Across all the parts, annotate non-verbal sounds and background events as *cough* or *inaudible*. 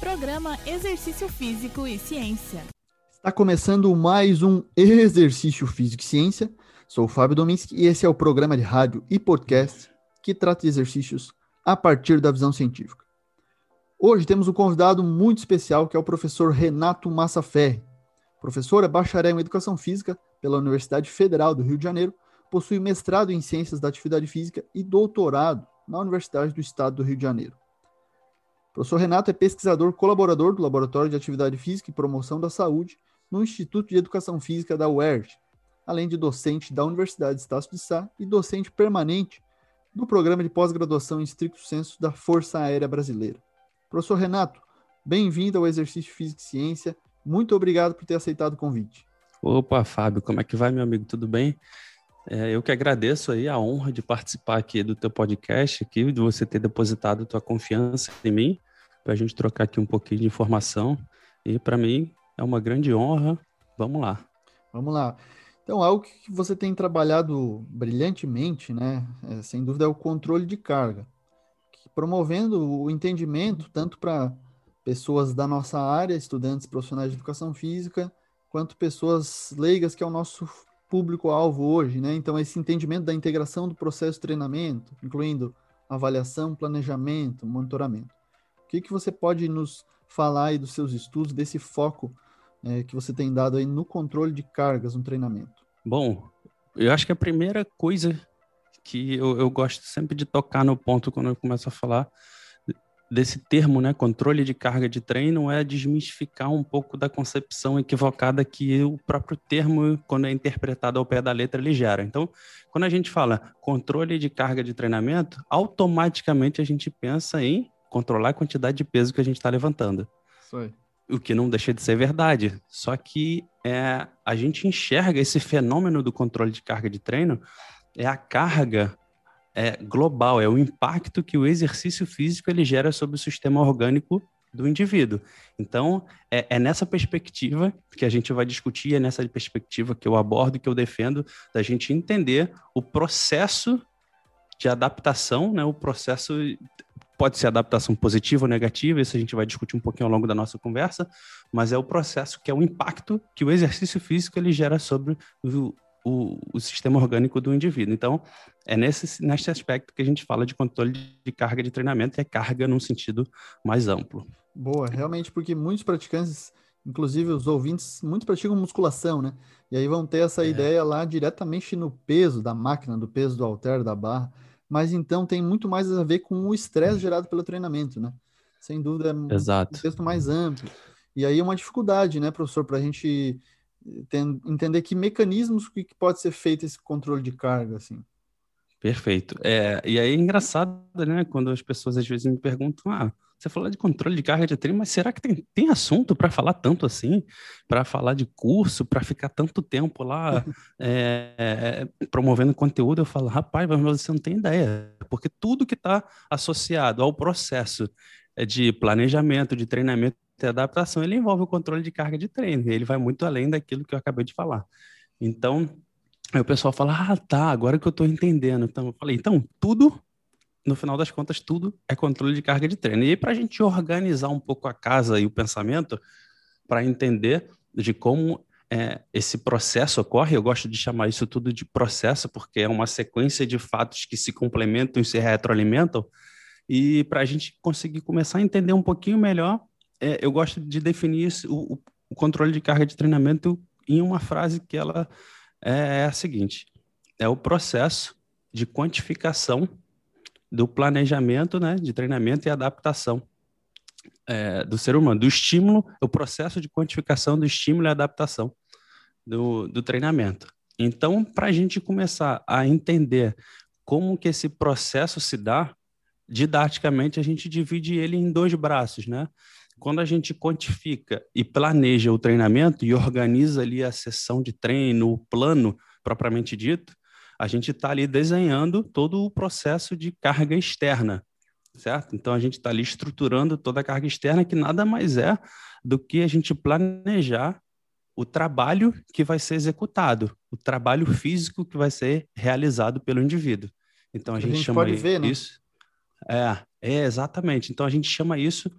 Programa Exercício Físico e Ciência. Está começando mais um Exercício Físico e Ciência. Sou o Fábio Dominski e esse é o programa de rádio e podcast que trata de exercícios a partir da visão científica. Hoje temos um convidado muito especial que é o professor Renato Massaferri. Professor é bacharel em Educação Física pela Universidade Federal do Rio de Janeiro, possui mestrado em Ciências da Atividade Física e doutorado na Universidade do Estado do Rio de Janeiro. Professor Renato é pesquisador colaborador do Laboratório de Atividade Física e Promoção da Saúde no Instituto de Educação Física da UERJ, além de docente da Universidade de Estácio de Sá e docente permanente do Programa de Pós-Graduação em Estricto Senso da Força Aérea Brasileira. Professor Renato, bem-vindo ao Exercício Físico e Ciência. Muito obrigado por ter aceitado o convite. Opa, Fábio, como é que vai, meu amigo? Tudo bem? É, eu que agradeço aí a honra de participar aqui do teu podcast, aqui, de você ter depositado tua confiança em mim, para a gente trocar aqui um pouquinho de informação. E para mim é uma grande honra. Vamos lá. Vamos lá. Então, algo que você tem trabalhado brilhantemente, né, é, sem dúvida, é o controle de carga, promovendo o entendimento tanto para pessoas da nossa área, estudantes profissionais de educação física, quanto pessoas leigas, que é o nosso público-alvo hoje, né? Então, esse entendimento da integração do processo de treinamento, incluindo avaliação, planejamento, monitoramento. O que, que você pode nos falar aí dos seus estudos, desse foco é, que você tem dado aí no controle de cargas no treinamento? Bom, eu acho que a primeira coisa que eu, eu gosto sempre de tocar no ponto quando eu começo a falar desse termo, né, controle de carga de treino, é desmistificar um pouco da concepção equivocada que o próprio termo, quando é interpretado ao pé da letra, ele gera. Então, quando a gente fala controle de carga de treinamento, automaticamente a gente pensa em controlar a quantidade de peso que a gente está levantando. Foi. O que não deixa de ser verdade. Só que é, a gente enxerga esse fenômeno do controle de carga de treino, é a carga é, global, é o impacto que o exercício físico ele gera sobre o sistema orgânico do indivíduo. Então, é, é, nessa perspectiva que a gente vai discutir, é nessa perspectiva que eu abordo, que eu defendo, da gente entender o processo de adaptação, né? O processo pode ser adaptação positiva ou negativa, isso a gente vai discutir um pouquinho ao longo da nossa conversa, mas é o processo que é o impacto que o exercício físico ele gera sobre o, o, o, sistema orgânico do indivíduo. Então, é nesse, nesse aspecto que a gente fala de controle de carga de treinamento, e é carga num sentido mais amplo. Boa, realmente, porque muitos praticantes, inclusive os ouvintes, muitos praticam musculação, né? E aí vão ter essa é. ideia lá diretamente no peso da máquina, do peso do halter, da barra, mas então tem muito mais a ver com o estresse gerado pelo treinamento, né? Sem dúvida, é Exato. um contexto mais amplo. E aí é uma dificuldade, né, professor, para a gente tem, entender que mecanismos que pode ser feito esse controle de carga, assim. Perfeito. É, e aí é engraçado, né, quando as pessoas às vezes me perguntam, ah, você falou de controle de carga de treino, mas será que tem, tem assunto para falar tanto assim? Para falar de curso, para ficar tanto tempo lá *laughs* é, promovendo conteúdo? Eu falo, rapaz, mas você não tem ideia, porque tudo que está associado ao processo de planejamento, de treinamento ter adaptação, ele envolve o controle de carga de treino. Ele vai muito além daquilo que eu acabei de falar. Então, aí o pessoal fala: Ah, tá, agora que eu estou entendendo. Então, eu falei: então, tudo, no final das contas, tudo é controle de carga de treino. E para a gente organizar um pouco a casa e o pensamento, para entender de como é, esse processo ocorre, eu gosto de chamar isso tudo de processo, porque é uma sequência de fatos que se complementam e se retroalimentam. E para a gente conseguir começar a entender um pouquinho melhor é, eu gosto de definir o, o, controle de carga de treinamento em uma frase que ela é, é a seguinte: é o processo de quantificação do planejamento, né, de treinamento e adaptação é, do ser humano, do estímulo, o processo de quantificação do estímulo e adaptação do, do treinamento. Então, para a gente começar a entender como que esse processo se dá, didaticamente a gente divide ele em dois braços, né? Quando a gente quantifica e planeja o treinamento e organiza ali a sessão de treino, o plano propriamente dito, a gente está ali desenhando todo o processo de carga externa, certo? Então a gente está ali estruturando toda a carga externa, que nada mais é do que a gente planejar o trabalho que vai ser executado, o trabalho físico que vai ser realizado pelo indivíduo. Então a, a gente, gente, chama pode ver, né? isso. É, é exatamente. Então a gente chama isso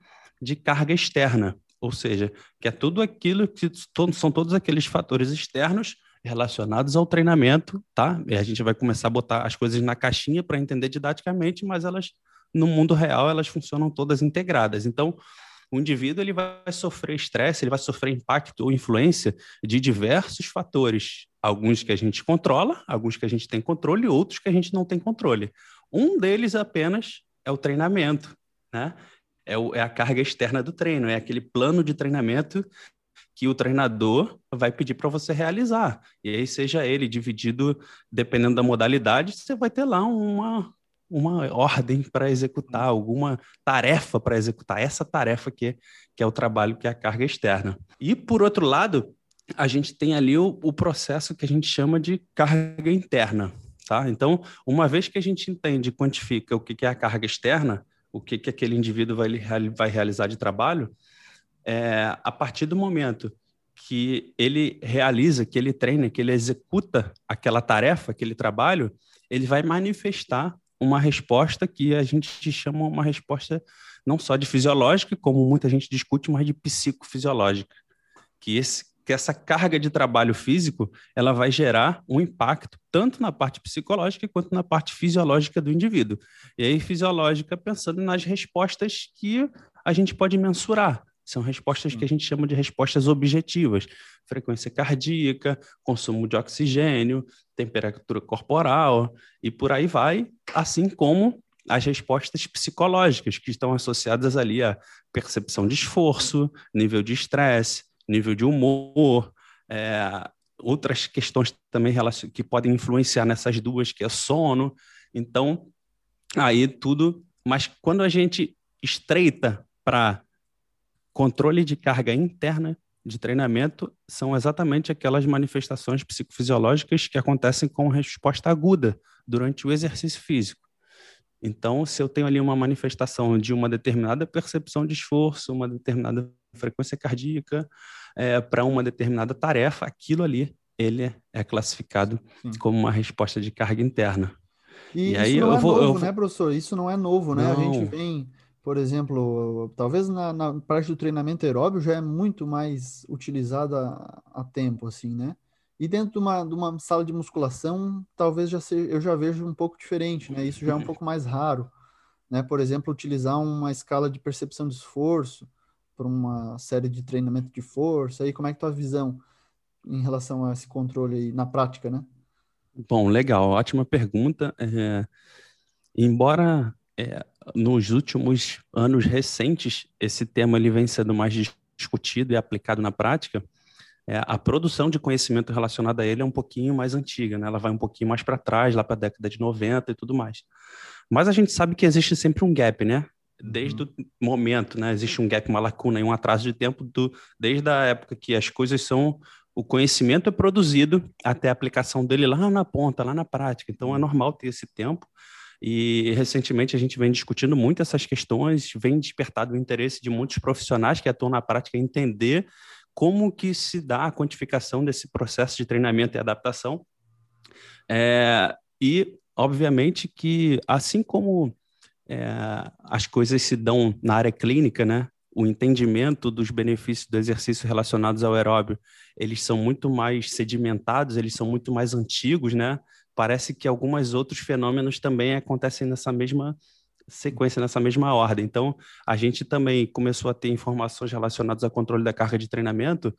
de carga externa, ou seja, que é tudo aquilo que são todos aqueles fatores externos relacionados ao treinamento, tá? E a gente vai começar a botar as coisas na caixinha para entender didaticamente, mas elas no mundo real elas funcionam todas integradas. Então, o indivíduo ele vai sofrer estresse, ele vai sofrer impacto ou influência de diversos fatores, alguns que a gente controla, alguns que a gente tem controle, outros que a gente não tem controle. Um deles apenas é o treinamento, né? É, o, é a carga externa do treino, é aquele plano de treinamento que o treinador vai pedir para você realizar. E aí, seja ele dividido, dependendo da modalidade, você vai ter lá uma, uma ordem para executar, alguma tarefa para executar, essa tarefa que, que é o trabalho, que é a carga externa. E, por outro lado, a gente tem ali o, o processo que a gente chama de carga interna. Tá? Então, uma vez que a gente entende e quantifica o que, que é a carga externa, o que, que aquele indivíduo vai, vai realizar de trabalho, é, a partir do momento que ele realiza, que ele treina, que ele executa aquela tarefa, aquele trabalho, ele vai manifestar uma resposta que a gente chama uma resposta não só de fisiológica, como muita gente discute, mas de psicofisiológica. Que, esse, que essa carga de trabalho físico ela vai gerar um impacto tanto na parte psicológica quanto na parte fisiológica do indivíduo. E aí, fisiológica, pensando nas respostas que a gente pode mensurar. São respostas que a gente chama de respostas objetivas: frequência cardíaca, consumo de oxigênio, temperatura corporal e por aí vai, assim como as respostas psicológicas que estão associadas ali à percepção de esforço, nível de estresse, nível de humor, é, outras questões também que podem influenciar nessas duas, que é sono. Então, aí tudo. Mas quando a gente estreita para controle de carga interna de treinamento são exatamente aquelas manifestações psicofisiológicas que acontecem com resposta aguda durante o exercício físico. Então, se eu tenho ali uma manifestação de uma determinada percepção de esforço, uma determinada frequência cardíaca é, para uma determinada tarefa, aquilo ali ele é classificado Sim. como uma resposta de carga interna. E, e isso aí não eu é vou, novo, eu... né, professor? Isso não é novo, né? Não. A gente vem por exemplo, talvez na, na, parte do treinamento aeróbio já é muito mais utilizada há tempo, assim, né? E dentro de uma, de uma sala de musculação, talvez já seja, eu já vejo um pouco diferente, né? Isso já é um pouco mais raro, né? Por exemplo, utilizar uma escala de percepção de esforço para uma série de treinamento de força. Aí, como é que tua visão em relação a esse controle aí na prática, né? Bom, legal, ótima pergunta. É, embora é, nos últimos anos recentes, esse tema ele vem sendo mais discutido e aplicado na prática. É, a produção de conhecimento relacionado a ele é um pouquinho mais antiga, né? ela vai um pouquinho mais para trás, lá para a década de 90 e tudo mais. Mas a gente sabe que existe sempre um gap, né? Desde uhum. o momento, né? Existe um gap, uma lacuna e um atraso de tempo do, desde a época que as coisas são o conhecimento é produzido até a aplicação dele lá na ponta, lá na prática. Então é normal ter esse tempo. E recentemente a gente vem discutindo muito essas questões, vem despertado o interesse de muitos profissionais que atuam na prática entender como que se dá a quantificação desse processo de treinamento e adaptação. É, e, obviamente, que assim como é, as coisas se dão na área clínica, né? O entendimento dos benefícios do exercício relacionados ao aeróbio, eles são muito mais sedimentados, eles são muito mais antigos, né? Parece que alguns outros fenômenos também acontecem nessa mesma sequência, nessa mesma ordem. Então, a gente também começou a ter informações relacionadas ao controle da carga de treinamento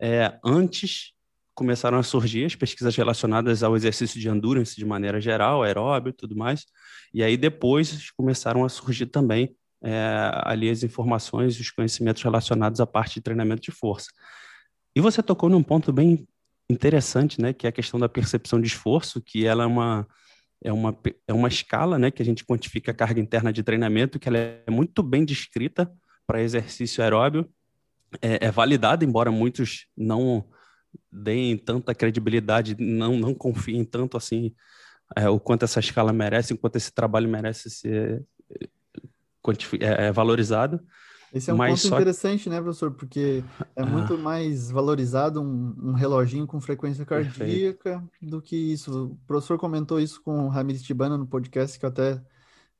é, antes começaram a surgir as pesquisas relacionadas ao exercício de endurance de maneira geral, aeróbio e tudo mais, e aí depois começaram a surgir também é, ali as informações e os conhecimentos relacionados à parte de treinamento de força. E você tocou num ponto bem interessante, né, que é a questão da percepção de esforço, que ela é uma é uma, é uma escala, né, que a gente quantifica a carga interna de treinamento, que ela é muito bem descrita para exercício aeróbio, é, é validada, embora muitos não deem tanta credibilidade, não, não confiem tanto assim é, o quanto essa escala merece, o quanto esse trabalho merece ser é, é valorizado. Esse é um Mas ponto interessante, né, professor? Porque é ah. muito mais valorizado um, um, reloginho com frequência cardíaca Perfeito. do que isso. O professor comentou isso com o Ramires Tibana no podcast, que eu até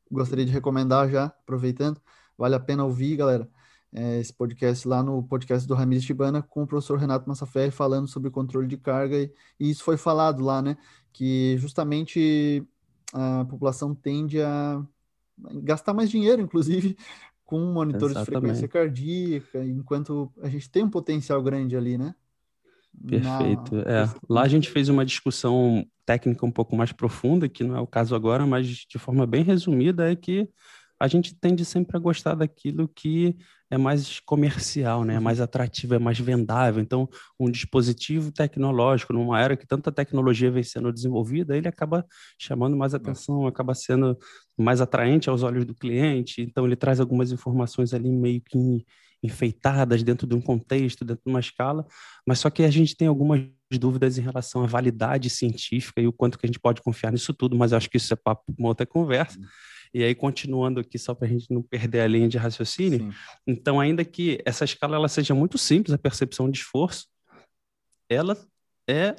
gostaria de recomendar já, aproveitando. Vale a pena ouvir, galera. é, esse podcast lá no podcast do Ramires Tibana com o professor Renato Massaferri falando sobre controle de carga e, e isso foi falado lá, né? Que justamente a população tende a gastar mais dinheiro, inclusive, com monitores Exatamente. de frequência cardíaca, enquanto a gente tem um potencial grande ali, né? Perfeito. Na... É. Lá a gente fez uma discussão técnica um pouco mais profunda, que não é o caso agora, mas de forma bem resumida, é que a gente tende sempre a gostar daquilo que é mais comercial, né? é uhum. mais atrativo, é mais vendável. Então, um dispositivo tecnológico, numa era que tanta tecnologia vem sendo desenvolvida, ele acaba chamando mais atenção, acaba sendo mais atraente aos olhos do cliente. Então, ele traz algumas informações ali meio que enfeitadas dentro de um contexto, dentro de uma escala, mas só que a gente tem algumas dúvidas em relação à validade científica e o quanto que a gente pode confiar nisso tudo, mas acho que isso é papo uma outra conversa. E aí, continuando aqui, só para a gente não perder a linha de raciocínio, Sim. então, ainda que essa escala ela seja muito simples, a percepção de esforço, ela é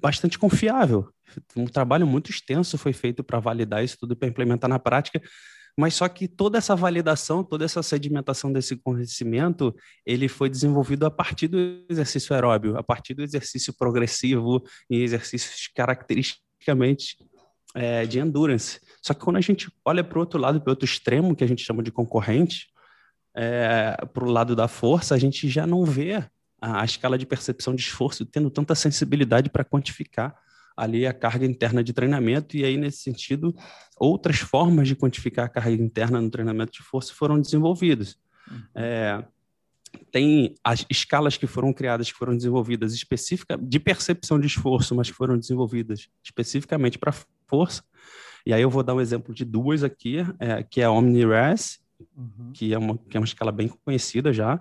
bastante confiável. Um trabalho muito extenso foi feito para validar isso tudo, para implementar na prática, mas só que toda essa validação, toda essa sedimentação desse conhecimento, ele foi desenvolvido a partir do exercício aeróbio, a partir do exercício progressivo e exercícios caracteristicamente é, de endurance. Só que quando a gente olha para o outro lado, para o outro extremo, que a gente chama de concorrente, é, para o lado da força, a gente já não vê a, a escala de percepção de esforço tendo tanta sensibilidade para quantificar ali a carga interna de treinamento, e aí, nesse sentido, outras formas de quantificar a carga interna no treinamento de força foram desenvolvidas. Uhum. É, tem as escalas que foram criadas, que foram desenvolvidas específica de percepção de esforço, mas que foram desenvolvidas especificamente para força, e aí eu vou dar um exemplo de duas aqui, é, que é a OmniRes, uhum. que, é uma, que é uma escala bem conhecida já,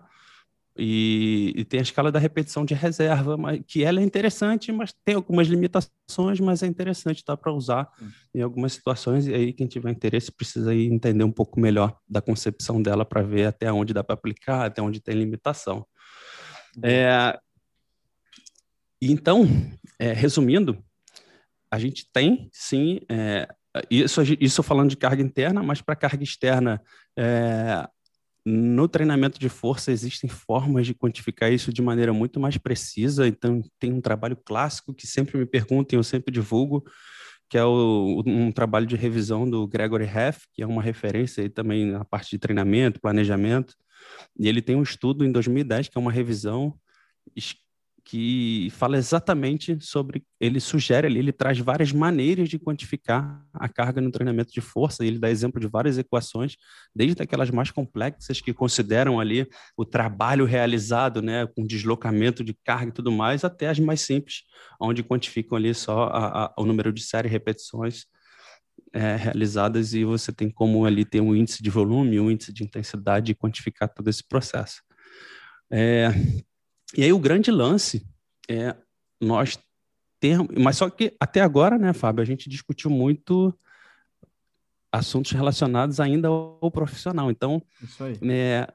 e, e, tem a escala da repetição de reserva, mas, que ela é interessante, mas tem algumas limitações, mas é interessante tá, para usar uhum. em algumas situações, e aí quem tiver interesse precisa entender um pouco melhor da concepção dela para ver até onde dá para aplicar, até onde tem limitação. Uhum. É, então, é, resumindo, a gente tem, sim, é, isso, isso falando de carga interna, mas para carga externa, é, no treinamento de força existem formas de quantificar isso de maneira muito mais precisa. Então, tem um trabalho clássico que sempre me perguntam, eu sempre divulgo, que é o, um trabalho de revisão do Gregory Heff, que é uma referência aí também na parte de treinamento, planejamento. E ele tem um estudo em 2010 que é uma revisão que fala exatamente sobre. Ele sugere ali, ele traz várias maneiras de quantificar a carga no treinamento de força. Ele dá exemplo de várias equações, desde aquelas mais complexas que consideram ali o trabalho realizado, né, com deslocamento de carga e tudo mais, até as mais simples, onde quantificam ali só a, a, o número de série repetições. É, realizadas e você tem como ali ter um índice de volume, um índice de intensidade e quantificar todo esse processo. É, e aí o grande lance é nós termos, mas só que até agora, né, Fábio, a gente discutiu muito assuntos relacionados ainda ao profissional. Então, é,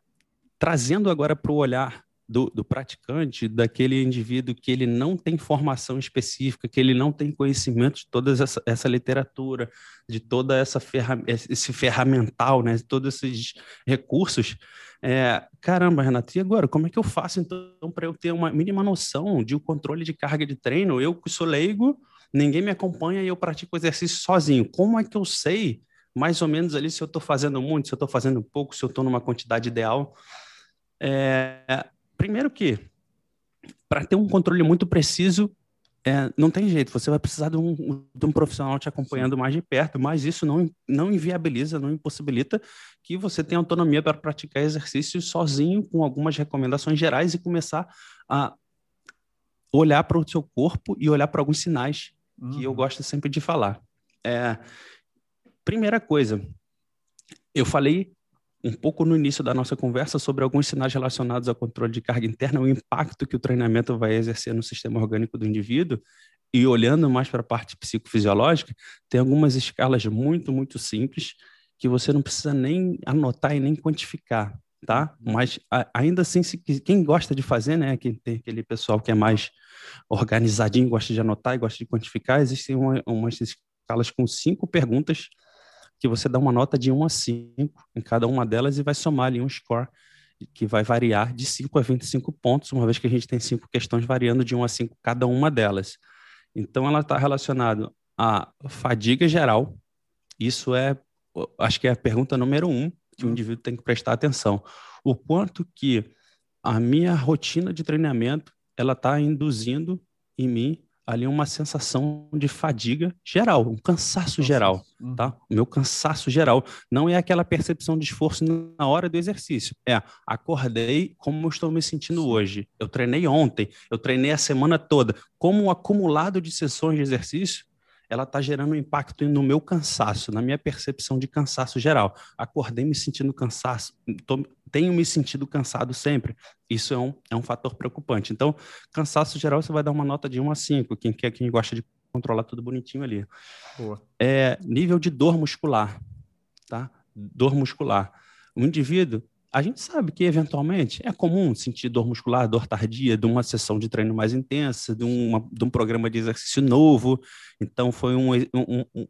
trazendo agora para o olhar do, do, praticante, daquele indivíduo que ele não tem formação específica, que ele não tem conhecimento de toda essa, essa literatura, de toda essa ferra, esse ferramental, né, de todos esses recursos. É, caramba, Renato, e agora? Como é que eu faço então para eu ter uma mínima noção de o um controle de carga de treino? Eu que sou leigo, ninguém me acompanha e eu pratico exercício sozinho. Como é que eu sei mais ou menos ali se eu estou fazendo muito, se eu estou fazendo pouco, se eu estou numa quantidade ideal? É, primeiro que, para ter um controle muito preciso, é, não tem jeito, você vai precisar de um, de um profissional te acompanhando mais de perto, mas isso não, não inviabiliza, não impossibilita que você tenha autonomia para praticar exercícios sozinho, com algumas recomendações gerais e começar a olhar para o seu corpo e olhar para alguns sinais uhum. que eu uhum. gosto sempre de falar. É, primeira coisa, eu falei um pouco no início da nossa conversa sobre alguns sinais relacionados ao controle de carga interna, o impacto que o treinamento vai exercer no sistema orgânico do indivíduo. E olhando mais para a parte psicofisiológica, tem algumas escalas muito, muito simples que você não precisa nem anotar e nem quantificar, tá? Mas ainda assim, se, quem gosta de fazer, né, quem tem aquele pessoal que é mais organizadinho, gosta de anotar e gosta de quantificar, existem uma, umas escalas com cinco perguntas que você dá uma nota de 1 a 5 em cada uma delas e vai somar ali um score que vai variar de 5 a 25 pontos, uma vez que a gente tem cinco questões variando de 1 a 5 cada uma delas. Então, ela está relacionada à fadiga geral. Isso é, acho que é a pergunta número um que o uhum. indivíduo tem que prestar atenção. O quanto que a minha rotina de treinamento ela está induzindo em mim ali uma sensação de fadiga geral, um cansaço geral, uhum. tá? O meu cansaço geral não é aquela percepção de esforço na hora do exercício. É, acordei como estou me sentindo hoje. Eu treinei ontem, eu treinei a semana toda. Como um acumulado de sessões de exercício, ela está gerando um impacto no meu cansaço, na minha percepção de cansaço geral. Acordei me sentindo cansaço, tô, tenho me sentido cansado sempre. Isso é um, é um fator preocupante. Então, cansaço geral, você vai dar uma nota de 1 a 5, quem quer, quem gosta de controlar tudo bonitinho ali. Boa. É, nível de dor muscular, tá? Dor muscular. O indivíduo, a gente sabe que, eventualmente, é comum sentir dor muscular, dor tardia de uma sessão de treino mais intensa, de, uma, de um programa de exercício novo. Então, foi um, um, um,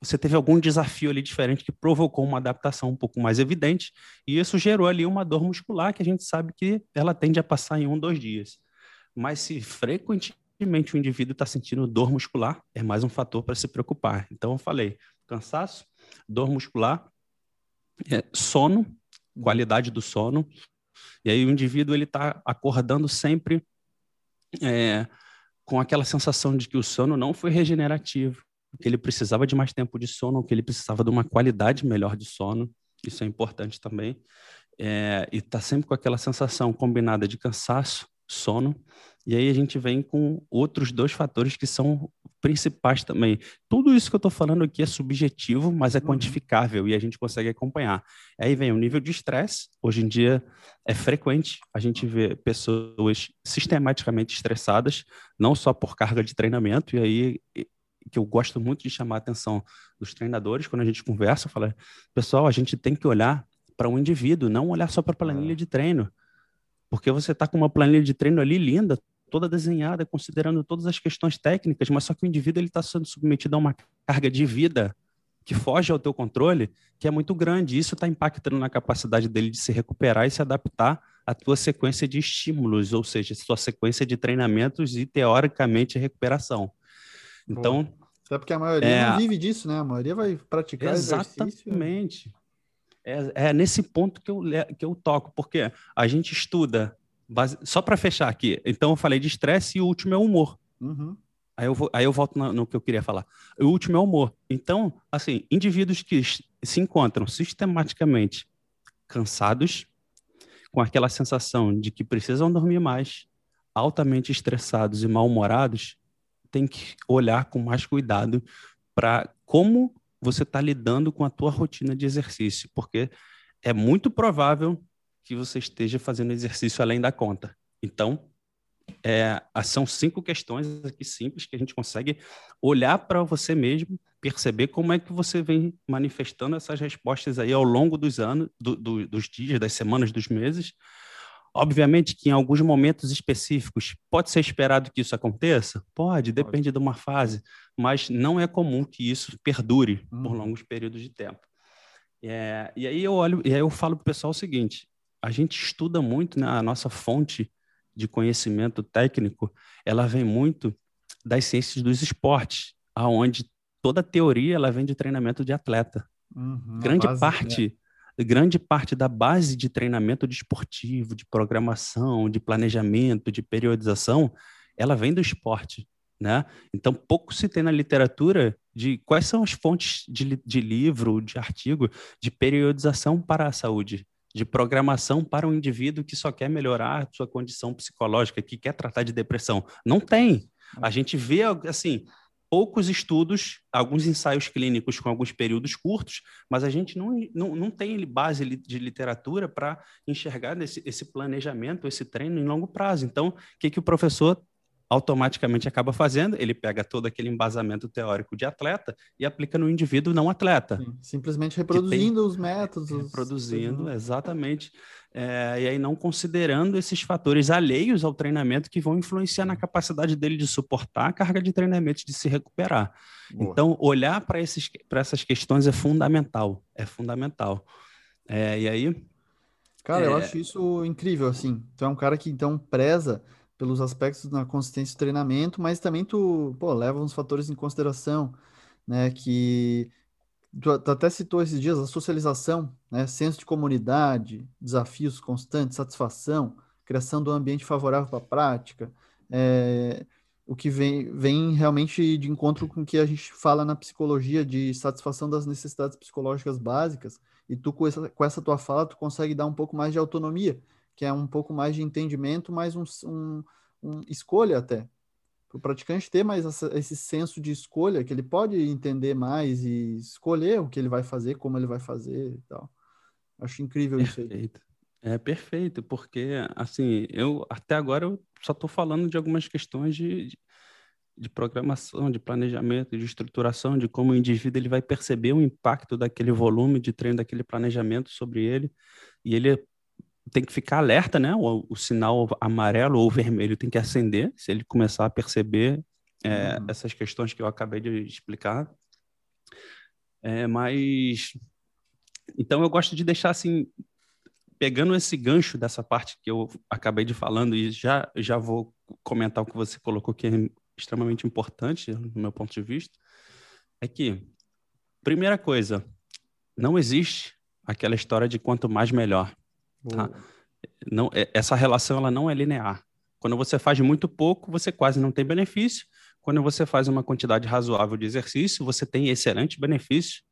Você teve algum desafio ali diferente que provocou uma adaptação um pouco mais evidente, e isso gerou ali uma dor muscular que a gente sabe que ela tende a passar em um, dois dias. Mas se frequentemente o indivíduo está sentindo dor muscular, é mais um fator para se preocupar. Então, eu falei: cansaço, dor muscular, é, sono qualidade do sono. E aí o indivíduo ele está acordando sempre é, com aquela sensação de que o sono não foi regenerativo, que ele precisava de mais tempo de sono, que ele precisava de uma qualidade melhor de sono. Isso é importante também. É, e está sempre com aquela sensação combinada de cansaço, sono. E aí a gente vem com outros dois fatores que são principais também. Tudo isso que eu estou falando aqui é subjetivo, mas é uhum. quantificável e a gente consegue acompanhar. Aí vem o nível de estresse. Hoje em dia é frequente a gente ver pessoas sistematicamente estressadas, não só por carga de treinamento, e aí que eu gosto muito de chamar a atenção dos treinadores quando a gente conversa, fala, pessoal, a gente tem que olhar para um indivíduo, não olhar só para a planilha é. de treino. Porque você está com uma planilha de treino ali linda, toda desenhada, considerando todas as questões técnicas, mas só que o indivíduo está sendo submetido a uma carga de vida que foge ao teu controle, que é muito grande. Isso está impactando na capacidade dele de se recuperar e se adaptar à tua sequência de estímulos, ou seja, sua sequência de treinamentos e, teoricamente, recuperação. Então... Até porque a maioria é... não vive disso, né? A maioria vai praticar Exatamente. Exatamente. É, é, nesse ponto que eu, que eu toco, porque a gente estuda Base... Só para fechar aqui, então eu falei de estresse e o último é o humor. Uhum. Aí, eu vou, aí eu volto no, no, que eu queria falar. O último é o humor. Então, assim, indivíduos que se encontram sistematicamente cansados, com aquela sensação de que precisam dormir mais, altamente estressados e mal-humorados, tem que olhar com mais cuidado para como você está lidando com a tua rotina de exercício, porque é muito provável que você esteja fazendo exercício além da conta. Então, é, são cinco questões aqui simples que a gente consegue olhar para você mesmo, perceber como é que você vem manifestando essas respostas aí ao longo dos anos, do, do, dos dias, das semanas, dos meses. Obviamente que em alguns momentos específicos pode ser esperado que isso aconteça? Pode, depende pode. de uma fase, mas não é comum que isso perdure por uhum. longos períodos de tempo. É, e aí eu olho, e aí eu falo para o pessoal o seguinte: a gente estuda muito, né? a nossa fonte de conhecimento técnico, ela vem muito das ciências dos esportes, aonde toda a teoria ela vem de treinamento de atleta. Uhum, grande base, parte, né? grande parte da base de treinamento desportivo, de, de programação, de planejamento, de periodização, ela vem do esporte, né? Então pouco se tem na literatura de quais são as fontes de, de livro, de artigo, de periodização para a saúde de programação para um indivíduo que só quer melhorar sua condição psicológica, que quer tratar de depressão. Não tem. A gente vê, assim, poucos estudos, alguns ensaios clínicos com alguns períodos curtos, mas a gente não, não, não tem base de literatura para enxergar esse, esse planejamento, esse treino em longo prazo. Então, o que, que o professor automaticamente acaba fazendo, ele pega todo aquele embasamento teórico de atleta e aplica no indivíduo não atleta. Sim, simplesmente reproduzindo tem, os métodos. Reproduzindo, exatamente. É, e aí não considerando esses fatores alheios ao treinamento que vão influenciar na capacidade dele de suportar a carga de treinamento, de se recuperar. Boa. Então, olhar para essas questões é fundamental, é fundamental. É, e aí, Cara, eu É. acho isso incrível, assim. Tu é um cara que então preza pelos aspectos na consistência do treinamento, mas também tu, pô, leva uns fatores em consideração, né? Que tu, tu até citou esses dias a socialização, né? Senso de comunidade, desafios constantes, satisfação, criação do ambiente favorável para a prática, é, o que vem, vem realmente de encontro com o que a gente fala na psicologia de satisfação das necessidades psicológicas básicas. E tu, com essa, com essa tua fala, tu consegue dar um pouco mais de autonomia, que é um pouco mais de entendimento, mais um, um, um escolha até. O praticante ter mais essa, esse senso de escolha, que ele pode entender mais e escolher o que ele vai fazer, como ele vai fazer e tal. Acho incrível isso aí. Perfeito. É perfeito, porque assim, eu até agora eu só estou falando de algumas questões de, de, de programação, de planejamento, de estruturação, de como o indivíduo ele vai perceber o impacto daquele volume de treino, daquele planejamento sobre ele, e ele tem que ficar alerta, né? O, o sinal amarelo ou vermelho tem que acender se ele começar a perceber é, Uhum. essas questões que eu acabei de explicar. É, mas então eu gosto de deixar assim, pegando esse gancho dessa parte que eu acabei de falando e já já vou comentar o que você colocou que é extremamente importante no meu ponto de vista, é que primeira coisa, não existe aquela história de quanto mais melhor. Tá. Não, é- essa relação ela não é linear. Quando você faz muito pouco, você quase não tem benefício. Quando você faz uma quantidade razoável de exercício, você tem excelente benefício.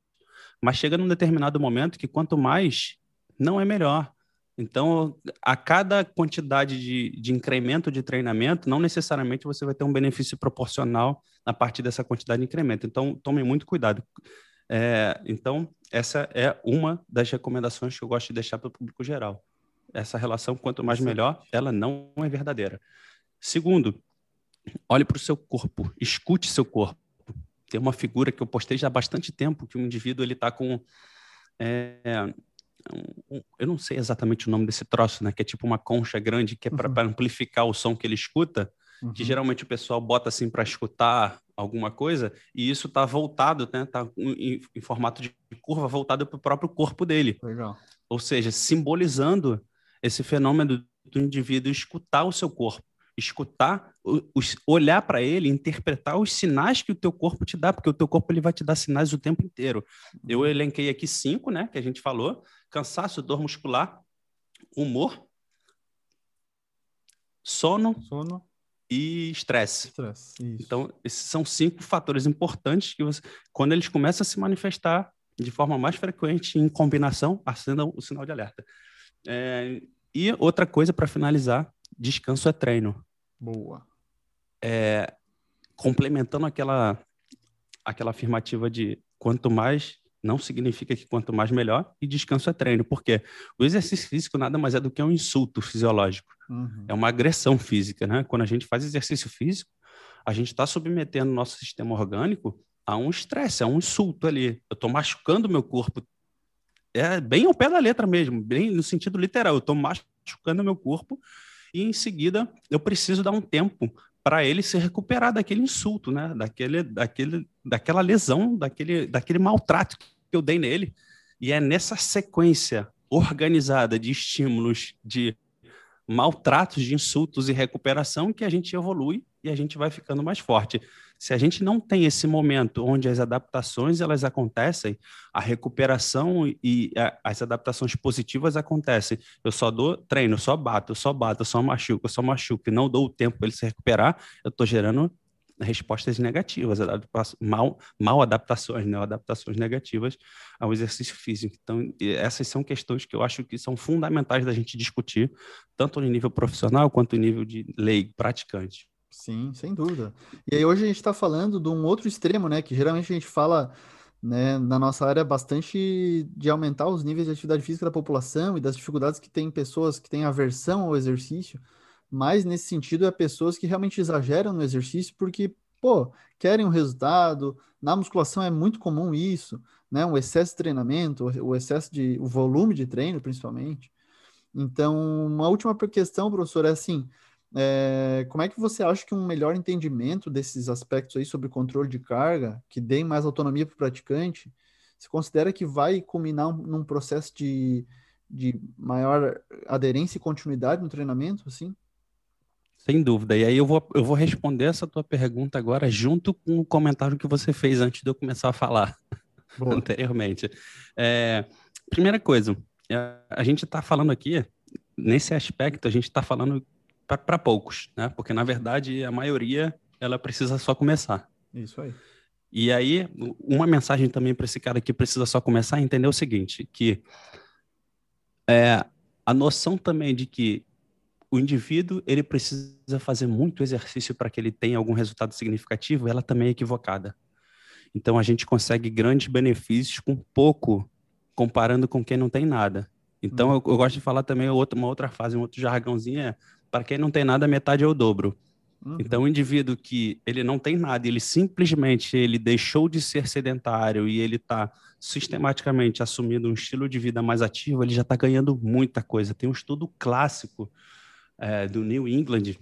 Mas chega num determinado momento que quanto mais, não é melhor. Então, a cada quantidade de, de incremento de treinamento, não necessariamente você vai ter um benefício proporcional a partir dessa quantidade de incremento. Então, tomem muito cuidado. É, então, essa é uma das recomendações que eu gosto de deixar para o público geral. Essa relação, quanto mais melhor, ela não é verdadeira. Segundo, olhe para o seu corpo, escute seu corpo. Tem uma figura que eu postei já há bastante tempo, que o indivíduo ele está com... é, um- um- eu não sei exatamente o nome desse troço, né? Que é tipo uma concha grande que é para Uhum. amplificar o som que ele escuta que Uhum. geralmente o pessoal bota assim para escutar alguma coisa e isso está voltado, né? Tá em, em formato de curva voltado para o próprio corpo dele, Legal. ou seja, simbolizando esse fenômeno do indivíduo escutar o seu corpo, escutar, os- olhar para ele, interpretar os sinais que o teu corpo te dá, porque o teu corpo ele vai te dar sinais o tempo inteiro. Eu elenquei aqui cinco, né? Que a gente falou: cansaço, dor muscular, humor, sono Sono, e estresse. Então, esses são cinco fatores importantes que você, quando eles começam a se manifestar de forma mais frequente em combinação, acendam o sinal de alerta. É, e outra coisa para finalizar, descanso é treino. Boa. Complementando aquela aquela afirmativa de quanto mais não significa que quanto mais melhor e descanso é treino, porque o exercício físico nada mais é do que um insulto fisiológico. Uhum. é uma agressão física, né? Quando a gente faz exercício físico, a gente está submetendo nosso sistema orgânico a um estresse, a um insulto ali. Eu estou machucando o meu corpo. É bem ao pé da letra mesmo, bem no sentido literal. Eu estou machucando o meu corpo e em seguida eu preciso dar um tempo para ele se recuperar daquele insulto, né? Daquele, daquele, daquela lesão, daquele, daquele maltrato que eu dei nele. E é nessa sequência organizada de estímulos, de maltratos, de insultos e recuperação que a gente evolui e a gente vai ficando mais forte. Se a gente não tem esse momento onde as adaptações elas acontecem, a recuperação e a, as adaptações positivas acontecem. Eu só dou treino, só bato, só bato, só machuco, só machuco e não dou o tempo para ele se recuperar, eu estou gerando respostas negativas, mal, mal adaptações, né? adaptações negativas ao exercício físico. Então, essas são questões que eu acho que são fundamentais da gente discutir, tanto no nível profissional quanto no nível de lei praticante. Sim, sem dúvida. E aí hoje a gente está falando de um outro extremo, né? Que geralmente a gente fala, né, na nossa área bastante de aumentar os níveis de atividade física da população e das dificuldades que tem pessoas que têm aversão ao exercício, mas nesse sentido é pessoas que realmente exageram no exercício porque, pô, querem um resultado. Na musculação é muito comum isso, né? O excesso de treinamento, o excesso de, o volume de treino, principalmente. Então, uma última questão, professor, é assim. É, como é que você acha que um melhor entendimento desses aspectos aí sobre controle de carga, que deem mais autonomia para o praticante, se considera que vai culminar um- num processo de, de maior aderência e continuidade no treinamento, assim? Sem dúvida. E aí eu vou, eu vou responder essa tua pergunta agora junto com o comentário que você fez antes de eu começar a falar *laughs* Boa. anteriormente. É, primeira coisa, é, a gente está falando aqui, nesse aspecto, a gente está falando para poucos, né? Porque, na verdade, a maioria, ela precisa só começar. Isso aí. E aí, uma mensagem também para esse cara que precisa só começar a entender o seguinte, que é, a noção também de que o indivíduo ele precisa fazer muito exercício para que ele tenha algum resultado significativo, ela também é equivocada. Então a gente consegue grandes benefícios com pouco, comparando com quem não tem nada. Então uhum. eu, eu, gosto de falar também outra, uma outra fase, um outro jargãozinho é para quem não tem nada, metade é o dobro. Uhum. Então, o indivíduo que ele não tem nada, ele simplesmente ele deixou de ser sedentário e ele está sistematicamente assumindo um estilo de vida mais ativo, ele já está ganhando muita coisa. Tem um estudo clássico é, do New England,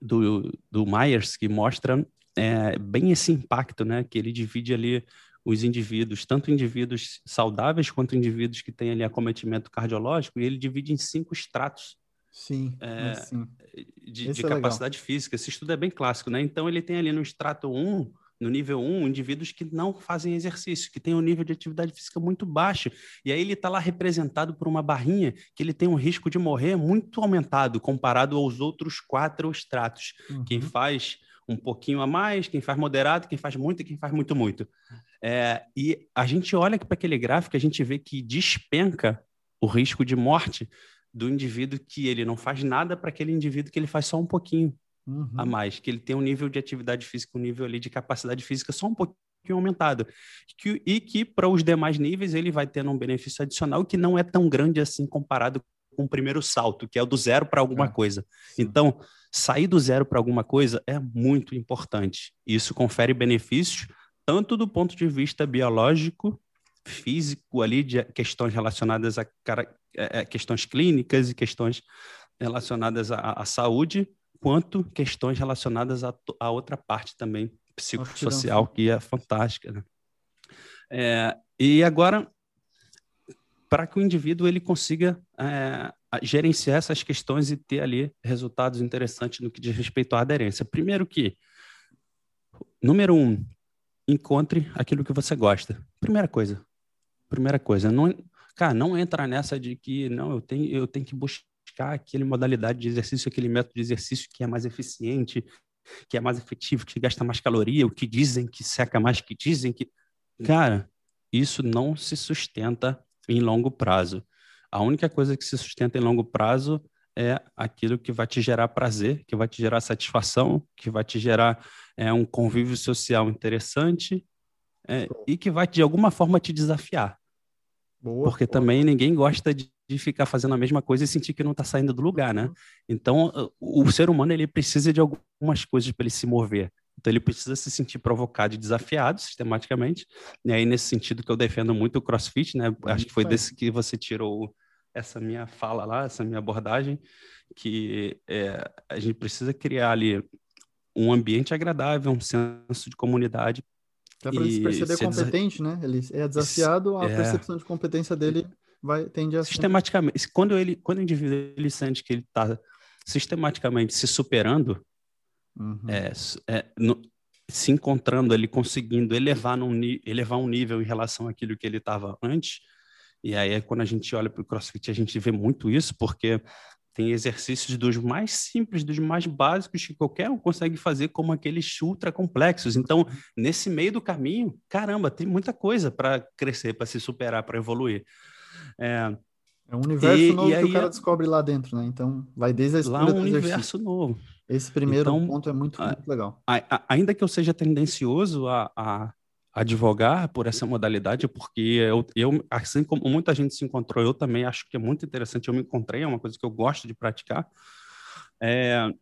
do, do Myers, que mostra é, bem esse impacto, né? Que ele divide ali os indivíduos, tanto indivíduos saudáveis quanto indivíduos que têm ali acometimento cardiológico, e ele divide em cinco estratos Sim, é, sim. de, de é capacidade legal. física. Esse estudo é bem clássico, né? Então, ele tem ali no extrato 1, no nível 1, indivíduos que não fazem exercício, que têm um nível de atividade física muito baixo. E aí ele está lá representado por uma barrinha que ele tem um risco de morrer muito aumentado comparado aos outros quatro estratos. Uhum. Quem faz um pouquinho a mais, quem faz moderado, quem faz muito e quem faz muito, muito. É, e a gente olha para aquele gráfico, a gente vê que despenca o risco de morte do indivíduo que ele não faz nada para aquele indivíduo que ele faz só um pouquinho uhum. a mais, que ele tem um nível de atividade física, um nível ali de capacidade física só um pouquinho aumentado. Que, e que para os demais níveis ele vai tendo um benefício adicional que não é tão grande assim comparado com o primeiro salto, que é o do zero para alguma é. coisa. Sim. Então, sair do zero para alguma coisa é muito importante. Isso confere benefícios tanto do ponto de vista biológico, físico ali de questões relacionadas a é, é, questões clínicas e questões relacionadas à, à saúde, quanto questões relacionadas à, à outra parte também psicossocial, que é fantástica. Né? É, e agora, para que o indivíduo ele consiga é, gerenciar essas questões e ter ali resultados interessantes no que diz respeito à aderência. Primeiro que, número um, encontre aquilo que você gosta. Primeira coisa. Primeira coisa, não, Cara, não entra nessa de que não, eu tenho, eu tenho que buscar aquele modalidade de exercício, aquele método de exercício que é mais eficiente, que é mais efetivo, que gasta mais caloria, o que dizem que seca mais, que dizem que. Cara, isso não se sustenta em longo prazo. A única coisa que se sustenta em longo prazo é aquilo que vai te gerar prazer, que vai te gerar satisfação, que vai te gerar é, um convívio social interessante é, e que vai, de alguma forma, te desafiar. Boa, porque boa. também ninguém gosta de, de, ficar fazendo a mesma coisa e sentir que não está saindo do lugar, né? Uhum. Então, o, o ser humano ele precisa de algumas coisas para ele se mover. Então, ele precisa se sentir provocado e desafiado sistematicamente. E aí, nesse sentido que eu defendo muito o CrossFit, né? Acho que foi desse que você tirou essa minha fala lá, essa minha abordagem, que é, a gente precisa criar ali um ambiente agradável, um senso de comunidade Dá para ele se perceber competente, né? Ele é desafiado, a é... percepção de competência dele vai tende a sistematicamente. Quando ele, quando o indivíduo ele sente que ele está sistematicamente se superando, uhum. é, é, no, se encontrando, ele conseguindo elevar, num, elevar um nível em relação àquilo que ele estava antes. E aí, quando a gente olha para o CrossFit, a gente vê muito isso, porque tem exercícios dos mais simples, dos mais básicos que qualquer um consegue fazer, como aqueles ultra complexos. Então, nesse meio do caminho, caramba, tem muita coisa para crescer, para se superar, para evoluir. É, é um universo e, novo e que o cara descobre lá dentro, né? Então, vai desde a escolha Lá um universo novo. Esse primeiro então, ponto é muito, muito legal. A, a, ainda que eu seja tendencioso a, a advogar por essa modalidade, porque eu, eu, assim como muita gente se encontrou, eu também acho que é muito interessante, eu me encontrei, é uma coisa que eu gosto de praticar, é,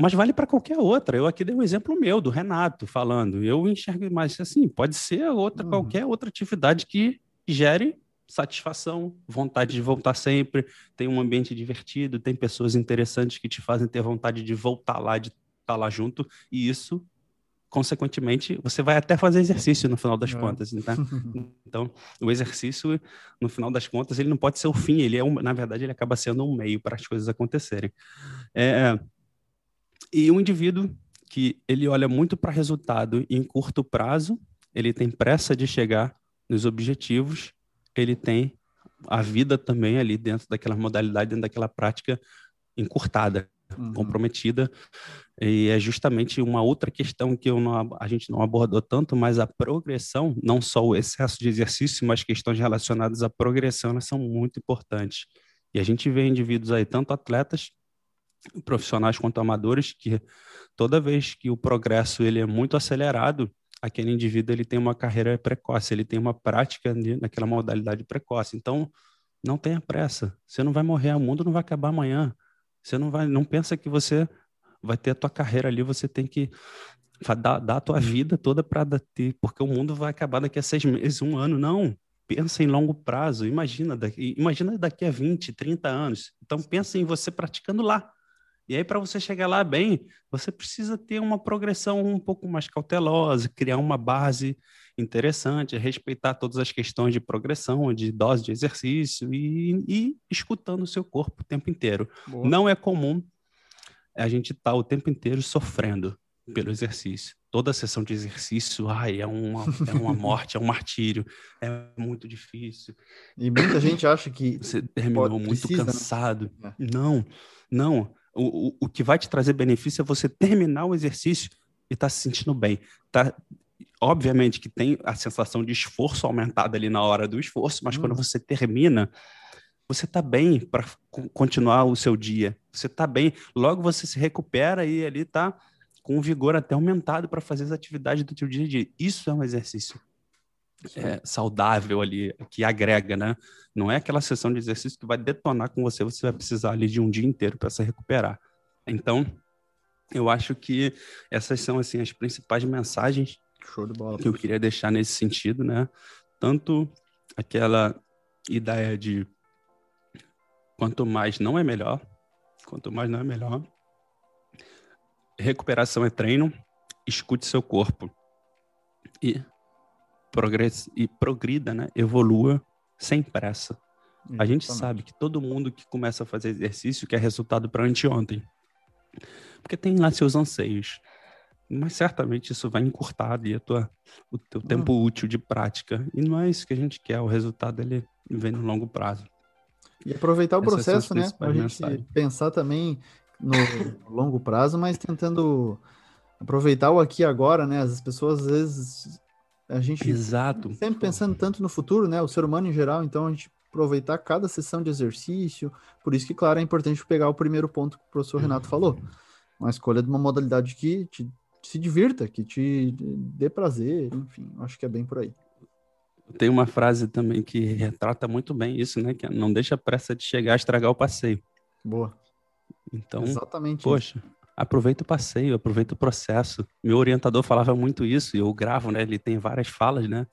mas vale para qualquer outra. Eu aqui dei um exemplo meu, do Renato, falando, eu enxergo mais assim, pode ser outra, uhum. qualquer outra atividade que gere satisfação, vontade de voltar sempre, tem um ambiente divertido, tem pessoas interessantes que te fazem ter vontade de voltar lá, de estar lá junto, e isso consequentemente, você vai até fazer exercício no final das é. contas. Então, *laughs* então, o exercício, no final das contas, ele não pode ser o fim, ele é, um, na verdade, ele acaba sendo um meio para as coisas acontecerem. É, e um indivíduo que ele olha muito para resultado em curto prazo, ele tem pressa de chegar nos objetivos, ele tem a vida também ali dentro daquela modalidade, dentro daquela prática encurtada, uhum. comprometida. E é justamente uma outra questão que não, a gente não abordou tanto, mas a progressão, não só o excesso de exercício, mas questões relacionadas à progressão, elas são muito importantes. E a gente vê indivíduos aí, tanto atletas, profissionais quanto amadores, que toda vez que o progresso ele é muito acelerado, aquele indivíduo ele tem uma carreira precoce, ele tem uma prática naquela modalidade precoce. Então, não tenha pressa. Você não vai morrer, o mundo não vai acabar amanhã. Você não vai, não pensa que você vai ter a tua carreira ali, você tem que dar, dar a tua vida toda para ter, porque o mundo vai acabar daqui a seis meses, um ano. Não, pensa em longo prazo. Imagina daqui, imagina daqui a 20, 30 anos. Então pensa em você praticando lá. E aí, para você chegar lá bem, você precisa ter uma progressão um pouco mais cautelosa, criar uma base interessante, respeitar todas as questões de progressão, de dose de exercício e, e escutando o seu corpo o tempo inteiro. Boa. Não é comum a gente estar tá o tempo inteiro sofrendo pelo exercício. Toda sessão de exercício, ai, é uma, é uma *laughs* morte, é um martírio, é muito difícil. E muita *coughs* gente acha que você terminou pode, muito precisa, né? cansado. Né? Não, não. O, o, o que vai te trazer benefício é você terminar o exercício e estar tá se sentindo bem. Tá, obviamente que tem a sensação de esforço aumentada ali na hora do esforço, mas hum. quando você termina, você está bem para continuar o seu dia. Você está bem, logo você se recupera e ali está com vigor até aumentado para fazer as atividades do seu dia a dia. Isso é um exercício é, saudável ali, que agrega, né? Não é aquela sessão de exercício que vai detonar com você, você vai precisar ali de um dia inteiro para se recuperar. Então, eu acho que essas são assim as principais mensagens que eu queria deixar nesse sentido, né? Tanto aquela ideia de quanto mais não é melhor, quanto mais não é melhor. Recuperação é treino, escute seu corpo. E progress, e progrida, né? Evolua sem pressa. A gente sabe que todo mundo que começa a fazer exercício quer resultado para anteontem. Porque tem lá seus anseios. Mas certamente isso vai encurtar ali a tua, o teu tempo útil de prática. E não é isso que a gente quer. O resultado ele vem no longo prazo. E aproveitar o Essas processo, né? A gente pensar também no *laughs* longo prazo, mas tentando aproveitar o aqui e agora, né? As pessoas às vezes a gente Exato. sempre pensando tanto no futuro, né? O ser humano em geral, então a gente aproveitar cada sessão de exercício. Por isso que, claro, é importante pegar o primeiro ponto que o professor Renato falou. Uma escolha de uma modalidade que te, se divirta, que te dê prazer, enfim, acho que é bem por aí. Tem uma frase também que retrata muito bem isso, né? Que não deixa a pressa de chegar a estragar o passeio. Boa. Então, Exatamente poxa, isso aproveita o passeio, aproveita o processo. Meu orientador falava muito isso, e eu gravo, né? Ele tem várias falas, né?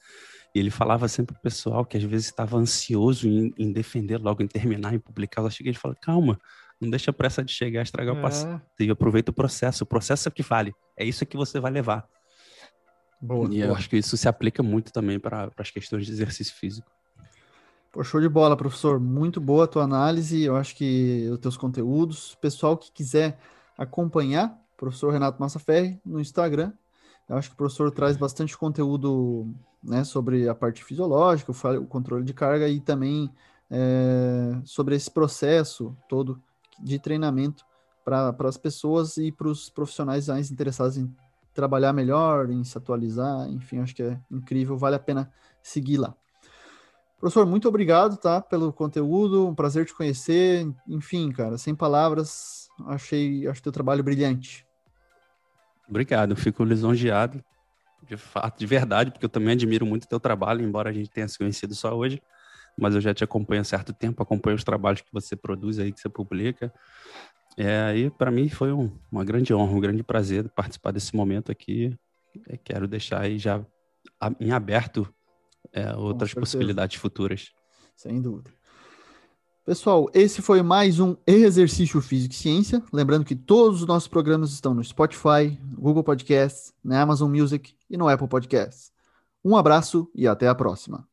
E ele falava sempre pro pessoal que às vezes estava ansioso em, em, defender logo, em terminar, em publicar. Eu cheguei e falei, calma, não deixa a pressa de chegar, estragar é. o passeio. Aproveita o processo. O processo é o que vale. É isso que você vai levar. Boa, e boa. eu acho que isso se aplica muito também para as questões de exercício físico. Pô, show de bola, professor. Muito boa a tua análise. Eu acho que os teus conteúdos. Pessoal que quiser acompanhar professor Renato Massaferri no Instagram. Eu acho que o professor traz bastante conteúdo né, sobre a parte fisiológica, o controle de carga e também é, sobre esse processo todo de treinamento para as pessoas e para os profissionais mais interessados em trabalhar melhor, em se atualizar, enfim, acho que é incrível, vale a pena seguir lá. Professor, muito obrigado, tá, pelo conteúdo, um prazer te conhecer, enfim, cara, sem palavras, Achei, acho teu trabalho brilhante. Obrigado, fico lisonjeado, de fato, de verdade, porque eu também admiro muito teu trabalho, embora a gente tenha se conhecido só hoje, mas eu já te acompanho há certo tempo, acompanho os trabalhos que você produz aí, que você publica. É, e para mim foi um, uma grande honra, um grande prazer participar desse momento aqui. É, quero deixar aí já em aberto é, outras possibilidades futuras. Sem dúvida. Pessoal, esse foi mais um Exercício Físico e Ciência. Lembrando que todos os nossos programas estão no Spotify, no Google Podcasts, na Amazon Music e no Apple Podcasts. Um abraço e até a próxima.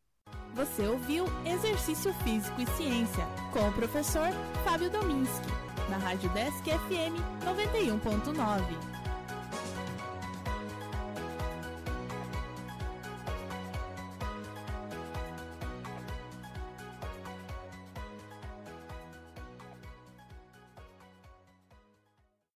Você ouviu Exercício Físico e Ciência, com o professor Fábio Dominski, na Rádio Desk FM 91.9.